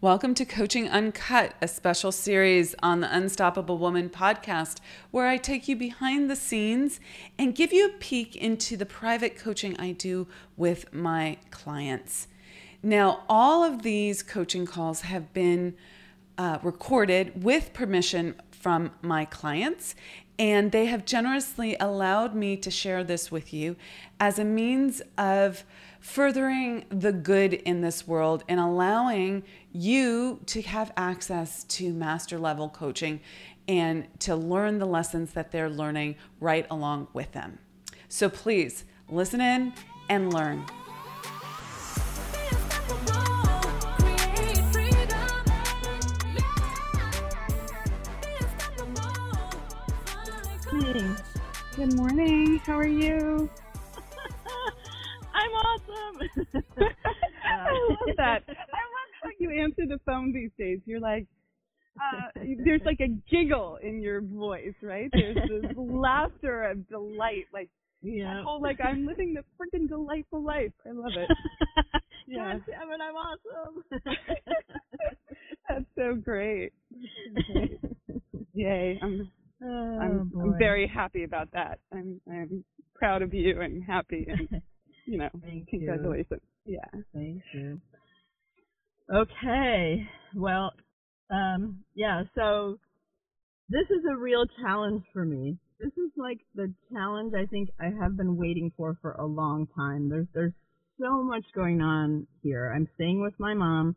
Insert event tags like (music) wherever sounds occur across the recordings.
Welcome to Coaching Uncut, a special series on the Unstoppable Woman podcast, where I take you behind the scenes and give you a peek into the private coaching I do with my clients. Now, all of these coaching calls have been uh, recorded with permission from my clients, and they have generously allowed me to share this with you as a means of furthering the good in this world and allowing you to have access to master level coaching and to learn the lessons that they're learning right along with them. So please listen in and learn. Good morning. How are you? (laughs) I love that. I love how you answer the phone these days. You're like, uh, (laughs) there's like a giggle in your voice, right? There's this laughter of delight, like, yeah. oh, like I'm living the freaking delightful life. I love it. (laughs) yeah. God damn it, I'm awesome. That's so great. Great. Yay. I'm Oh, I'm. I'm very happy about that. I'm I'm proud of you and happy and you know, Thank you. congratulations. Yeah. Thank you. Okay. Well, um, yeah, so this is a real challenge for me. This is like the challenge I think I have been waiting for for a long time. There's there's so much going on here. I'm staying with my mom.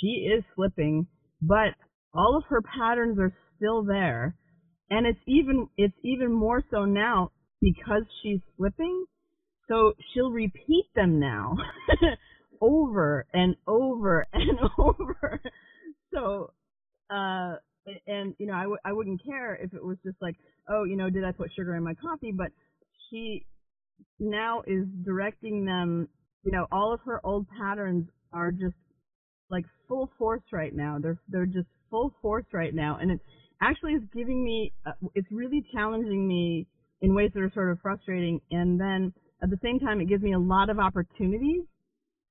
She is slipping, but all of her patterns are still there. And it's even it's even more so now because she's slipping. So she'll repeat them now (laughs) over and over and (laughs) over. So, uh, and you know, I w- I wouldn't care if it was just like, oh, you know, did I put sugar in my coffee? But she now is directing them. You know, all of her old patterns are just like full force right now. They're they're just full force right now, and it actually is giving me. Uh, it's really challenging me in ways that are sort of frustrating, and then at the same time, it gives me a lot of opportunities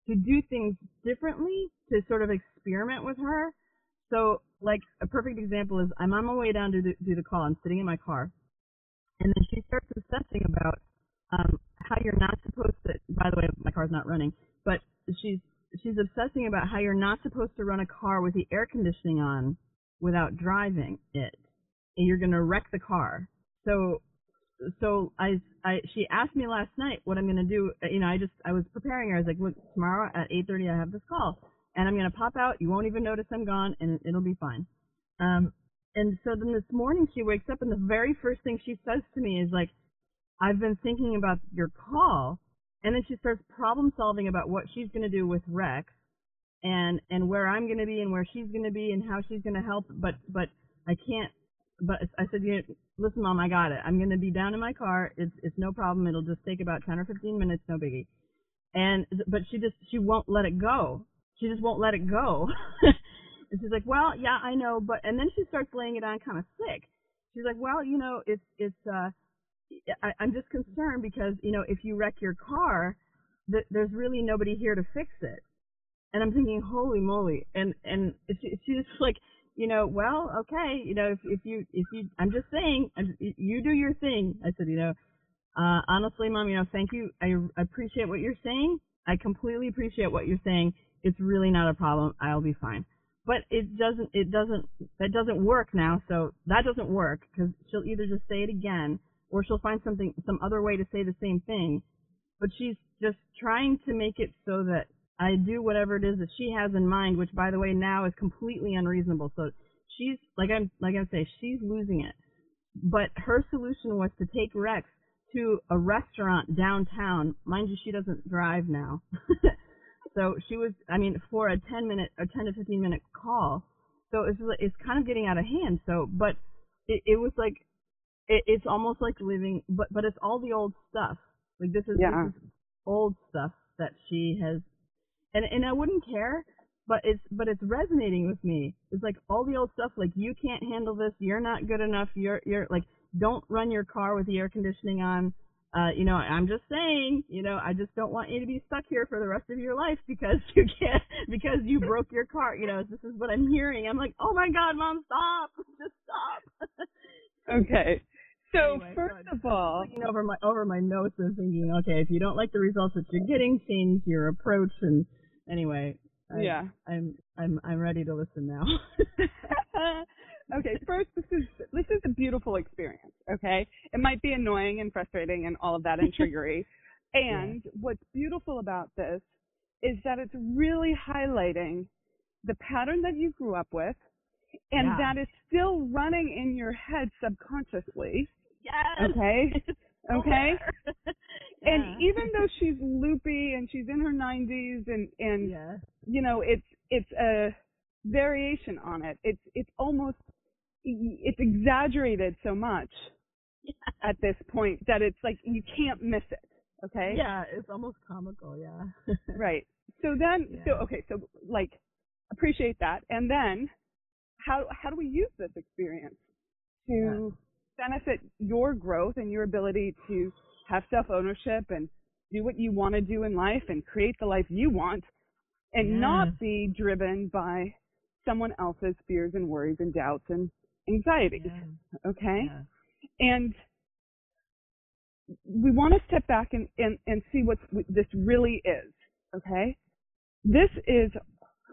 to do things differently, to sort of experiment with her. So, like a perfect example is I'm on my way down to do, the call. I'm sitting in my car, and then she starts obsessing about um, how you're not supposed to. By the way, my car's not running, but she's she's obsessing about how you're not supposed to run a car with the air conditioning on without driving it, and you're going to wreck the car. So so I, I, she asked me last night what I'm gonna do. You know, I just, I was preparing her. I was like, look, tomorrow at 8:30 I have this call, and I'm gonna pop out. You won't even notice I'm gone, and it'll be fine. Um, and so then this morning she wakes up, and the very first thing she says to me is like, I've been thinking about your call, and then she starts problem solving about what she's gonna do with Rex, and and where I'm gonna be, and where she's gonna be, and how she's gonna help. But but I can't but I said, you know, listen, mom, I got it. I'm going to be down in my car. It's it's no problem. It'll just take about 10 or 15 minutes, no biggie. And but she just she won't let it go. She just won't let it go. (laughs) and she's like, well, yeah, I know, but and then she starts laying it on kind of sick. She's like, well, you know, it's it's uh, I, I'm just concerned because you know if you wreck your car, th- there's really nobody here to fix it. And I'm thinking, holy moly! And and she, she's (laughs) like you know, well, okay, you know, if if you if you, I'm just saying, you do your thing. I said, you know, uh, honestly, mom, you know, thank you. I appreciate what you're saying. I completely appreciate what you're saying. It's really not a problem. I'll be fine. But it doesn't, it doesn't, that doesn't work now. So that doesn't work because she'll either just say it again or she'll find something, some other way to say the same thing. But she's just trying to make it so that I do whatever it is that she has in mind, which by the way now is completely unreasonable. So she's like I'm like I say, she's losing it. But her solution was to take Rex to a restaurant downtown. Mind you, she doesn't drive now. (laughs) so she was I mean, for a ten minute or ten to fifteen minute call. So it's it's kind of getting out of hand. So but it, it was like it, it's almost like living but but it's all the old stuff. Like this is, Yeah. this is old stuff that she has and and I wouldn't care, but it's but it's resonating with me. It's like all the old stuff, like you can't handle this, you're not good enough, you're you're like don't run your car with the air conditioning on. uh, you know, I'm just saying, you know, I just don't want you to be stuck here for the rest of your life because (laughs) you can't, because you broke your car. You know, this is what I'm hearing. I'm like, oh my God, mom, stop, (laughs) just stop. (laughs) okay. So Anyway, first go of all, looking over my over my notes and thinking, okay, if you don't like the results that you're getting, change your approach. And anyway, I, yeah. I'm I'm I'm ready to listen now. (laughs) okay, first this is this is a beautiful experience, okay? It might be annoying and frustrating and all of that and (laughs) triggery. and what's beautiful about this is that it's really highlighting the pattern that you grew up with and Yeah. that is still running in your head subconsciously, yes. okay? (laughs) Okay? And even though (laughs) she's loopy and she's in her 90s and and yeah. you know it's it's a variation on it. It's it's almost it's exaggerated so much at this point that it's like you can't miss it okay? Yeah, it's almost comical. Yeah. (laughs) right. So then so okay so like appreciate that. And then how how do we use this experience to benefit your growth and your ability to have self ownership and do what you want to do in life and create the life you want and Yes. not be driven by someone else's fears and worries and doubts and anxieties Yeah. okay Yeah. and we want to step back and, and, and see what this really is, okay? This is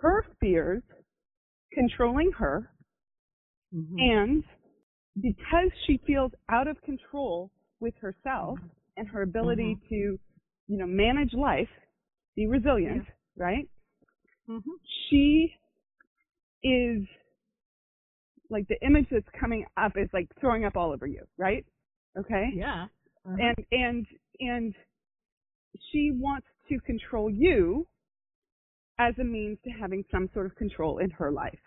her fears controlling her, Mhm. and because she feels out of control with herself and her ability to, you know, manage life, be resilient, right? Mhm. She is like the image that's coming up is like throwing up all over you, right? Okay? Yeah. Uh-huh. and and and she wants to control you as a means to having some sort of control in her life.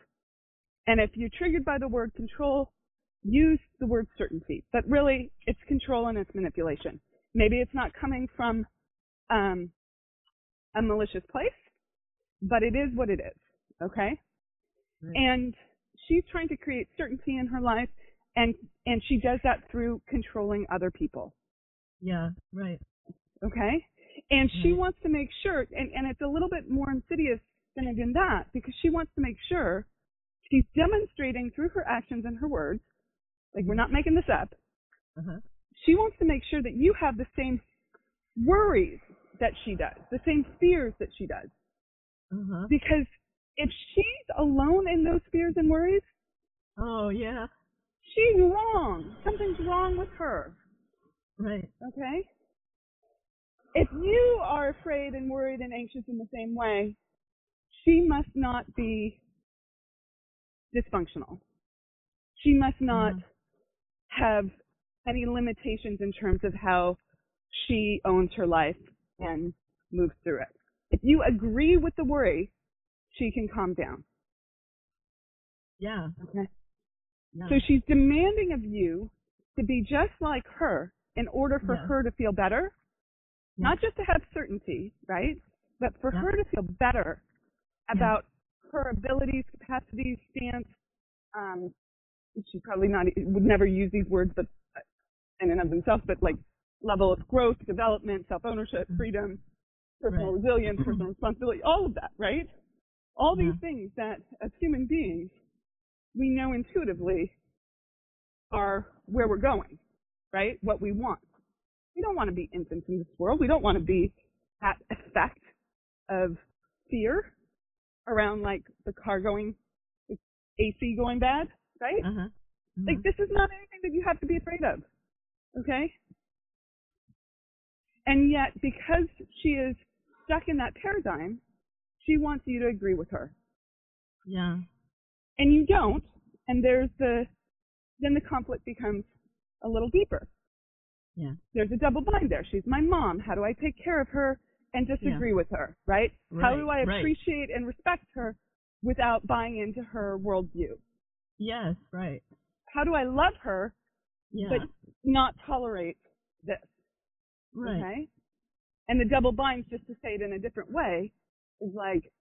And if you're triggered by the word control, use the word certainty. But really, it's control and it's manipulation. Maybe it's not coming from um, a malicious place, but it is what it is. Okay? Right. And she's trying to create certainty in her life, and and she does that through controlling other people yeah. Right. okay? And she Mhm. wants to make sure, and, and it's a little bit more insidious than even that, because she wants to make sure she's demonstrating through her actions and her words, like we're not making this up, Uh-huh. She wants to make sure that you have the same worries that she does, the same fears that she does. Uh-huh. Because if she's alone in those fears and worries, Oh, yeah. she's wrong. Something's wrong with her. Right. Okay? If you are afraid and worried and anxious in the same way, she must not be dysfunctional. She must not Mhm. have any limitations in terms of how she owns her life and moves through it. If you agree with the worry, she can calm down. Yeah. Okay? Yeah. So she's demanding of you to be just like her in order for Yeah. her to feel better, Yeah. not just to have certainty, right? But for her to feel better about her abilities, capacities, stance. Um, she probably not would never use these words, but in and of themselves, but like level of growth, development, self ownership, freedom, personal Right. resilience, personal responsibility, all of that, right? All these things that as human beings we know intuitively are where we're going, right? What we want. We don't want to be infants in this world. We don't want to be that effect of fear around like the car going, the AC going bad, right? Uh-huh. Like Mhm. this is not anything that you have to be afraid of. Okay? And yet because she is stuck in that paradigm, she wants you to agree with her. Yeah. And you don't, and there's the then the conflict becomes a little deeper. Yeah. There's a double bind there. She's my mom. How do I take care of her and disagree with her, right? right? How do I Right, right. appreciate and respect her without buying into her worldview? Yes. Right. How do I love her Yeah. but not tolerate this? right. Okay? And the double binds, just to say it in a different way, is like,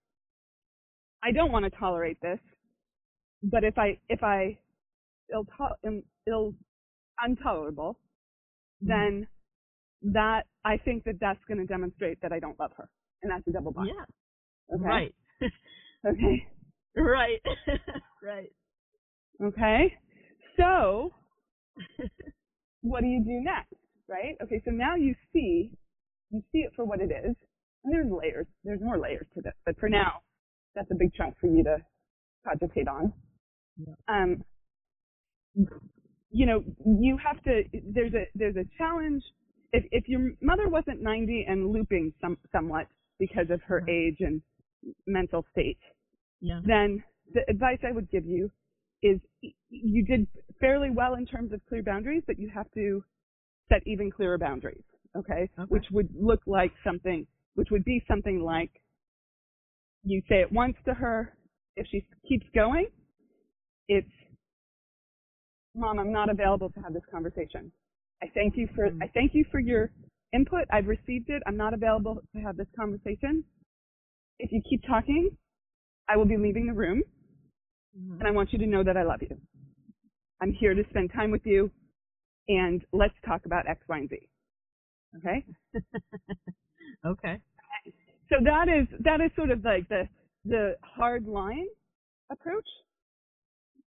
I don't want to tolerate this, but if I, if I ill, to- ill, intolerable, Mm-hmm. then that I think that that's going to demonstrate that I don't love her, and that's a double bind. Yeah. Okay. Right. (laughs) (laughs) Okay. right. (laughs) right. Okay. So, what do you do next? Right? Okay. So now you see, you see it for what it is, and there's layers. There's more layers to this, but for now, that's a big chunk for you to cogitate on. Yeah. Um, you know, you have to. There's a there's a challenge. If if your mother wasn't 90 and looping some somewhat because of her age and mental state, Yeah. then the advice I would give you is you did fairly well in terms of clear boundaries, but you have to set even clearer boundaries, okay? Okay. Which would look like something, which would be something like you say it once to her. If she keeps going, it's, Mom, I'm not available to have this conversation. I thank you for, Mhm. I thank you for your input. I've received it. I'm not available to have this conversation. If you keep talking, I will be leaving the room Mhm. and I want you to know that I love you. I'm here to spend time with you and let's talk about X, Y, and Z. Okay? (laughs) okay. So that is that is sort of like the the hard line approach.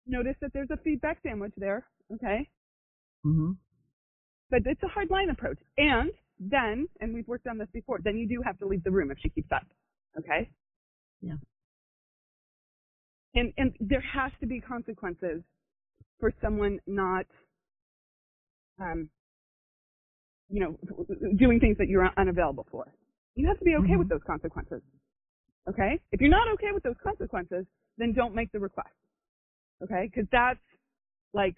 Notice that there's a feedback sandwich there, okay? Mhm. But it's a hard line approach. And then, and we've worked on this before, then you do have to leave the room if she keeps up. Okay? Yeah. And and there has to be consequences for someone not um you know doing things that you're unavailable for. You have to be okay Mhm. with those consequences. Okay? If you're not okay with those consequences, then don't make the request. Okay? Because that's like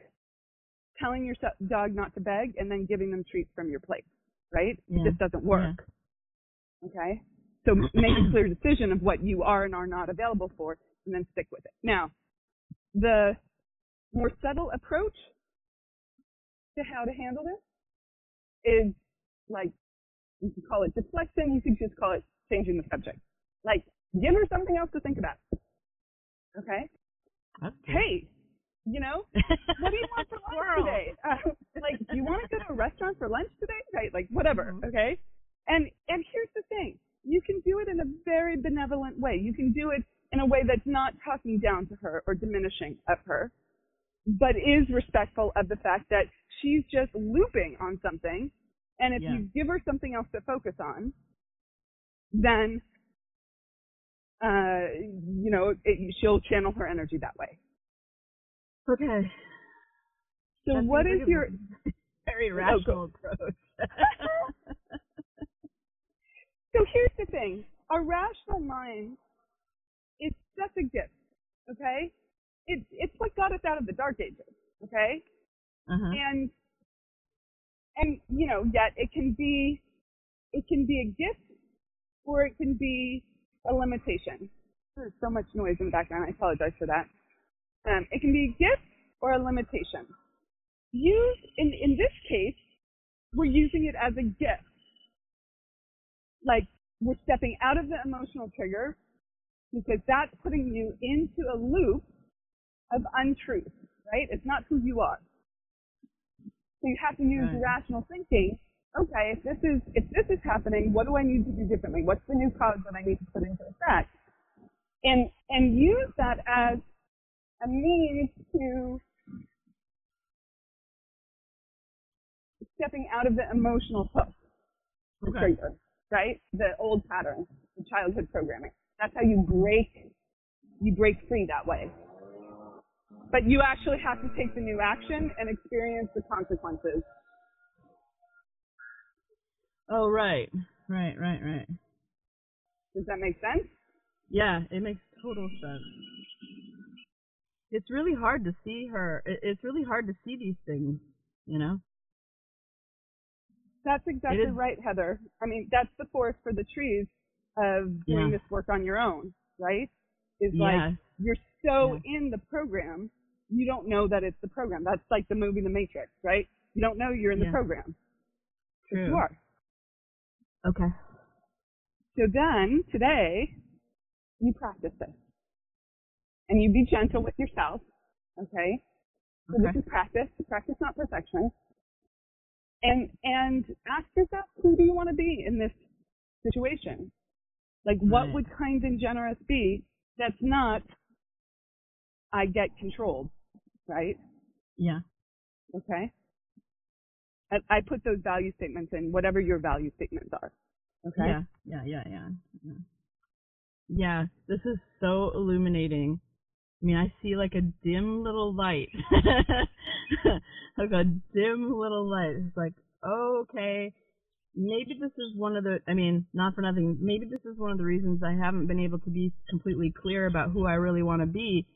telling your dog not to beg and then giving them treats from your plate, right? Yeah. It just doesn't work. Okay? So make a clear decision of what you are and are not available for and then stick with it. Now, the more subtle approach to how to handle this is like, you can call it deflection, you could just call it changing the subject. Like, give her something else to think about. Okay? Good. Hey, you know, what do you want (laughs) for lunch today? Uh, like, do you want to go to a restaurant for lunch today? Right, like whatever. Mhm. Okay. And and here's the thing: you can do it in a very benevolent way. You can do it in a way that's not talking down to her or diminishing of her, but is respectful of the fact that she's just looping on something. And if Yeah. you give her something else to focus on, then uh, you know it, she'll channel her energy that way. Okay. So That what is your (laughs) very (laughs) Oh, rational approach? (laughs) So here's the thing. Our rational mind is such a gift, okay? It's it's what got us out of the dark ages, okay? uh-huh. And and you know, yet it can be it can be a gift or it can be a limitation. There's so much noise in the background. I apologize for that. Um, it can be a gift or a limitation. Use in in this case, we're using it as a gift. Like we're stepping out of the emotional trigger because that's putting you into a loop of untruth, right? It's not who you are. So you have to use Right. rational thinking. Okay, if this is if this is happening, what do I need to do differently? What's the new cause that I need to put into effect? And and use that as a means to stepping out of the emotional hook, Okay. trigger, right? The old pattern, the childhood programming. That's how you break you break free that way. But you actually have to take the new action and experience the consequences. Oh, right. Right, right, right. Does that make sense? Yeah, it makes total sense. It's really hard to see her. It's really hard to see these things, you know? That's exactly right, Heather. I mean, that's the forest for the trees of doing Yeah. this work on your own, right? Is Yeah. like you're so in the program, you don't know that it's the program. That's like the movie The Matrix, right? You don't know you're in the Yeah. program. But True. You are. Okay. So then, today, you practice this. And you be gentle with yourself, okay? So Okay. this is practice. Practice, not perfection. and and ask yourself who do you want to be in this situation like what Right. would kind and generous be that's not i get controlled right Yeah. okay I, I put those value statements in whatever your value statements are okay Yeah, yeah, yeah, yeah. Yeah, Yeah, this is so illuminating. I mean, I see like a dim little light. (laughs) like a dim little light. It's like, okay, maybe this is one of the, I mean, not for nothing, maybe this is one of the reasons I haven't been able to be completely clear about who I really want to be.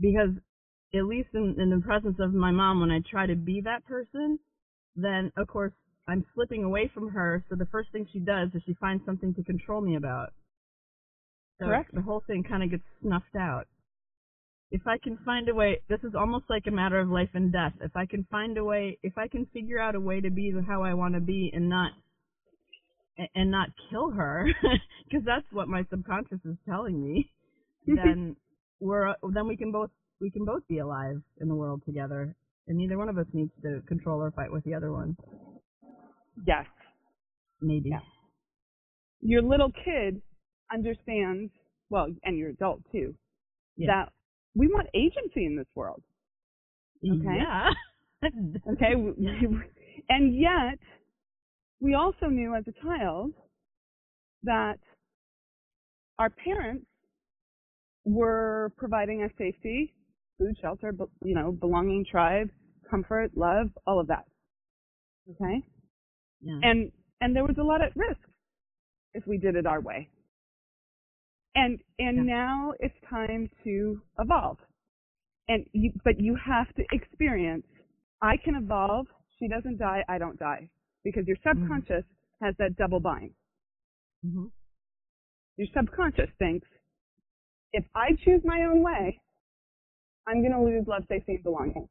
Because at least in, in the presence of my mom, when I try to be that person, then of course I'm slipping away from her. So the first thing she does is she finds something to control me about. So Correct. the whole thing kind of gets snuffed out. If I can find a way, this is almost like a matter of life and death. If I can find a way, if I can figure out a way to be how I want to be and not and not kill her, (laughs) because that's what my subconscious is telling me, (laughs) then we're then we can both we can both be alive in the world together, and neither one of us needs to control or fight with the other one. yes Maybe. Yeah. your little kid understands well and your adult too Yeah. that we want agency in this world Okay. Yeah. (laughs) Okay. and yet, we also knew as a child that our parents were providing us safety, food, shelter, you know, belonging, tribe, comfort, love, all of that. Okay. yeah. And and there was a lot at risk if we did it our way. And and Yeah. now it's time to evolve. And you but you have to experience I can evolve, she doesn't die, I don't die. Because your subconscious has that double bind. hmm Your subconscious thinks if I choose my own way, I'm going to lose love, safety, and belonging.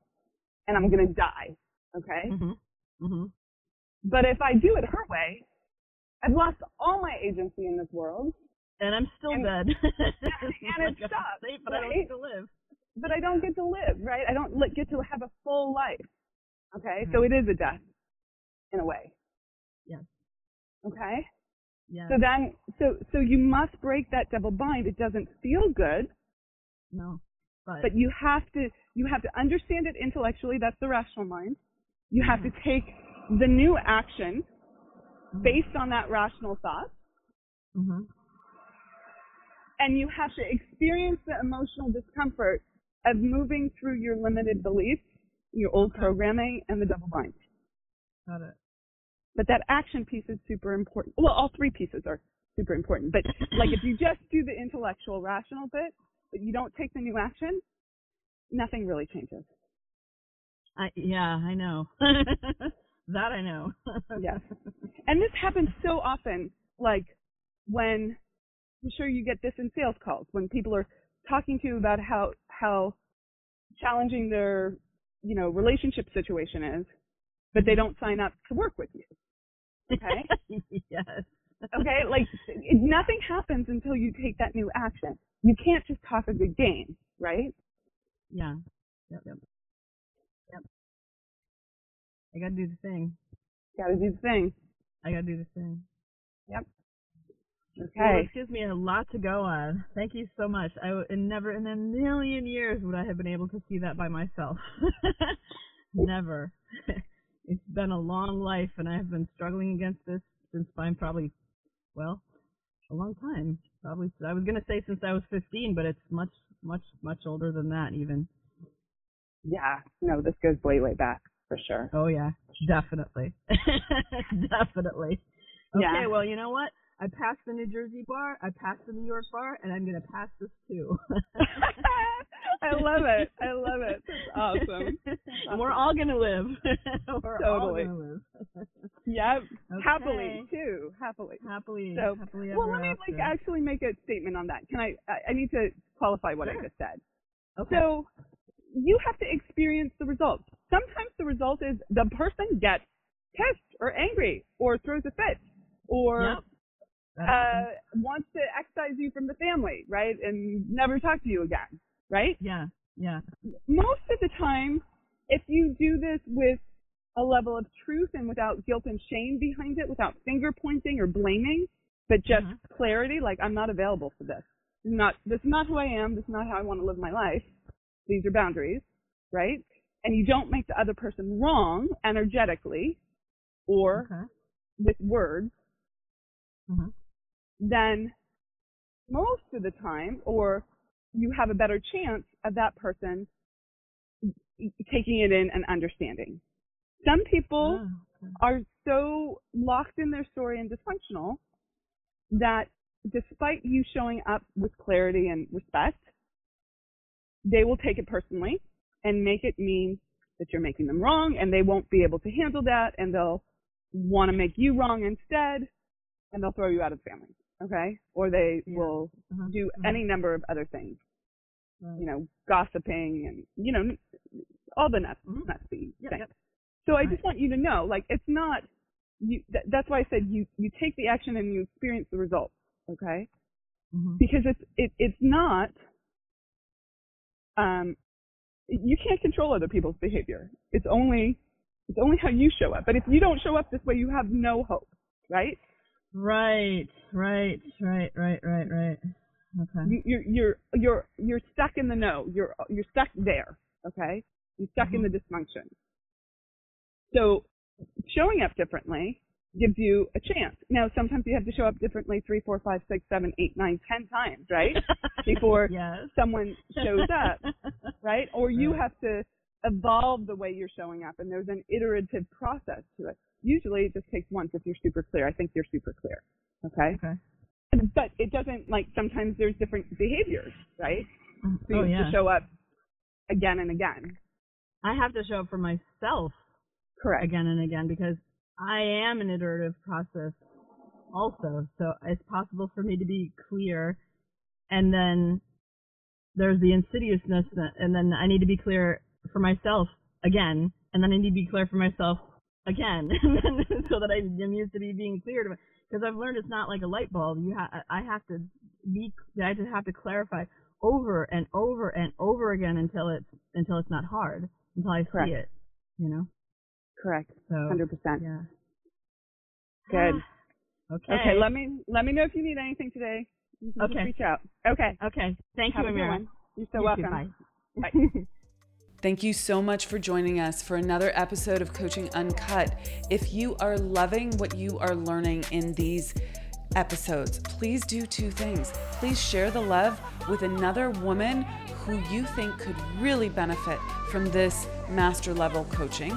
And I'm going to die. Okay? hmm hmm But if I do it her way, I've lost all my agency in this world, And I'm still And- dead. (laughs) and it sucks, safe, but I don't get to live. but I don't get to live, right? I don't get to have a full life. Okay? So it is a death in a way. Yes. Okay? Yeah. So then, so, so you must break that double bind. It doesn't feel good, no. But, but you have to, you have to understand it intellectually. That's the rational mind. You have to take the new action Mhm. based on that rational thought. hmm and you have to experience the emotional discomfort of moving through your limited beliefs, your old programming, and the double bind. Got it. But that action piece is super important. Well, all three pieces are super important. But like if you just do the intellectual, rational bit, but you don't take the new action, nothing really changes. I, yeah, I know. (laughs) that I know. Yes. And this happens so often, like when I'm sure you get this in sales calls when people are talking to you about how how challenging their you know relationship situation is, but they don't sign up to work with you. Okay. (laughs) yes. okay. Like it, nothing happens until you take that new action. You can't just talk a good game, right? Yeah. Yep. Yep. Yep. I gotta do the thing. Got to do the thing. I gotta do the thing. Yep. Well, Okay. gives me a lot to go on. Thank you so much. I w- and never in a million years would I have been able to see that by myself. (laughs) never. (laughs) it's been a long life, and I have been struggling against this since I'm probably, well, a long time. Probably. I was gonna say since I was 15, but it's much, much, much older than that even. Yeah. No, this goes way way back for sure. Oh yeah, definitely, (laughs) definitely. Okay, Yeah. well, you know what? I passed the New Jersey bar, I passed the New York bar, and I'm gonna pass this too. (laughs) I love it. I love it. That's awesome. and (laughs) we're all gonna live. (laughs) we're all Totally. gonna live. Yep. Okay. Happily too. Happily. Happily, So, happily Well, let me after. like actually make a statement on that. Can I? I I need to qualify what I just said. okay. So, you have to experience the results. Sometimes the result is the person gets pissed or angry or throws a fit or Yep. Uh, wants to excise you from the family, right, and never talk to you again, right? yeah, yeah. most of the time, if you do this with a level of truth and without guilt and shame behind it, without finger pointing or blaming, but just Mhm. clarity, like I'm not available for this. This is not this is not who I am, this is not how I want to live my life. These are boundaries, right? And you don't make the other person wrong energetically or Okay. with words, Mhm. Then most of the time, or you have a better chance of that person taking it in and understanding. Some people Oh, okay. are so locked in their story and dysfunctional that despite you showing up with clarity and respect, they will take it personally and make it mean that you're making them wrong and they won't be able to handle that and they'll want to make you wrong instead and they'll throw you out of the family. Okay? Or they Yeah. will Uh-huh. do Mhm. any number of other things, Right. you know, gossiping and, you know, all the nuts, Mhm. nutsy Yep, things. yep. So I Right. just want you to know, like, it's not, you, th- that's why I said you, you take the action and you experience the results. Okay? Mhm. Because it's, it, it's not, um, you can't control other people's behavior. It's only, it's only how you show up. But if you don't show up this way, you have no hope, right? Right, right, right, right, right, right. Okay. You, you're, you're, you're, you're stuck in the no. You're, you're stuck there. Okay? You're stuck in mm-hmm. the dysfunction. So showing up differently gives you a chance. Now, sometimes you have to show up differently three, four, five, six, seven, eight, nine, ten times, right? (laughs) Before yes. someone shows up, (laughs) right? Or you Right. have to evolve the way you're showing up, and there's an iterative process to it. Usually, it just takes once if you're super clear. I think you're super clear. Okay? Okay. But it doesn't like sometimes there's different behaviors, right? Mm, so oh you yeah. have to show up again and again. I have to show up for myself Correct. again and again because I am an iterative process also. So it's possible for me to be clear and then there's the insidiousness and then I need to be clear for myself again and then I need to be clear for myself again (laughs) so that I'm used to be being cleared because I've learned it's not like a light bulb. You ha- I have to be I just have to clarify over and over and over again until it's until it's not hard until I Correct. see it. You know. Correct. So Hundred percent. yeah. Good. (sighs) okay. Okay. Let me let me know if you need anything today. You can just Okay. reach out. Okay. Okay. Thank Have you, Amyra. You're so You too. welcome. Bye. Bye. (laughs) Thank you so much for joining us for another episode of Coaching Uncut. If you are loving what you are learning in these episodes, please do two things. Please share the love with another woman who you think could really benefit from this master level coaching.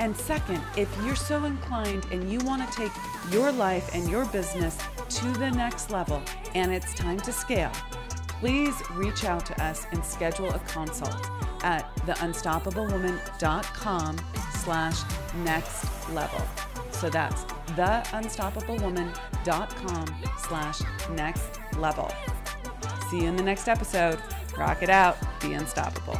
And second, if you're so inclined and you want to take your life and your business to the next level and it's time to scale, please reach out to us and schedule a consult at theunstoppablewoman.com slash next level. So that's theunstoppablewoman.com slash next level. See you in the next episode. Rock it out. Be unstoppable.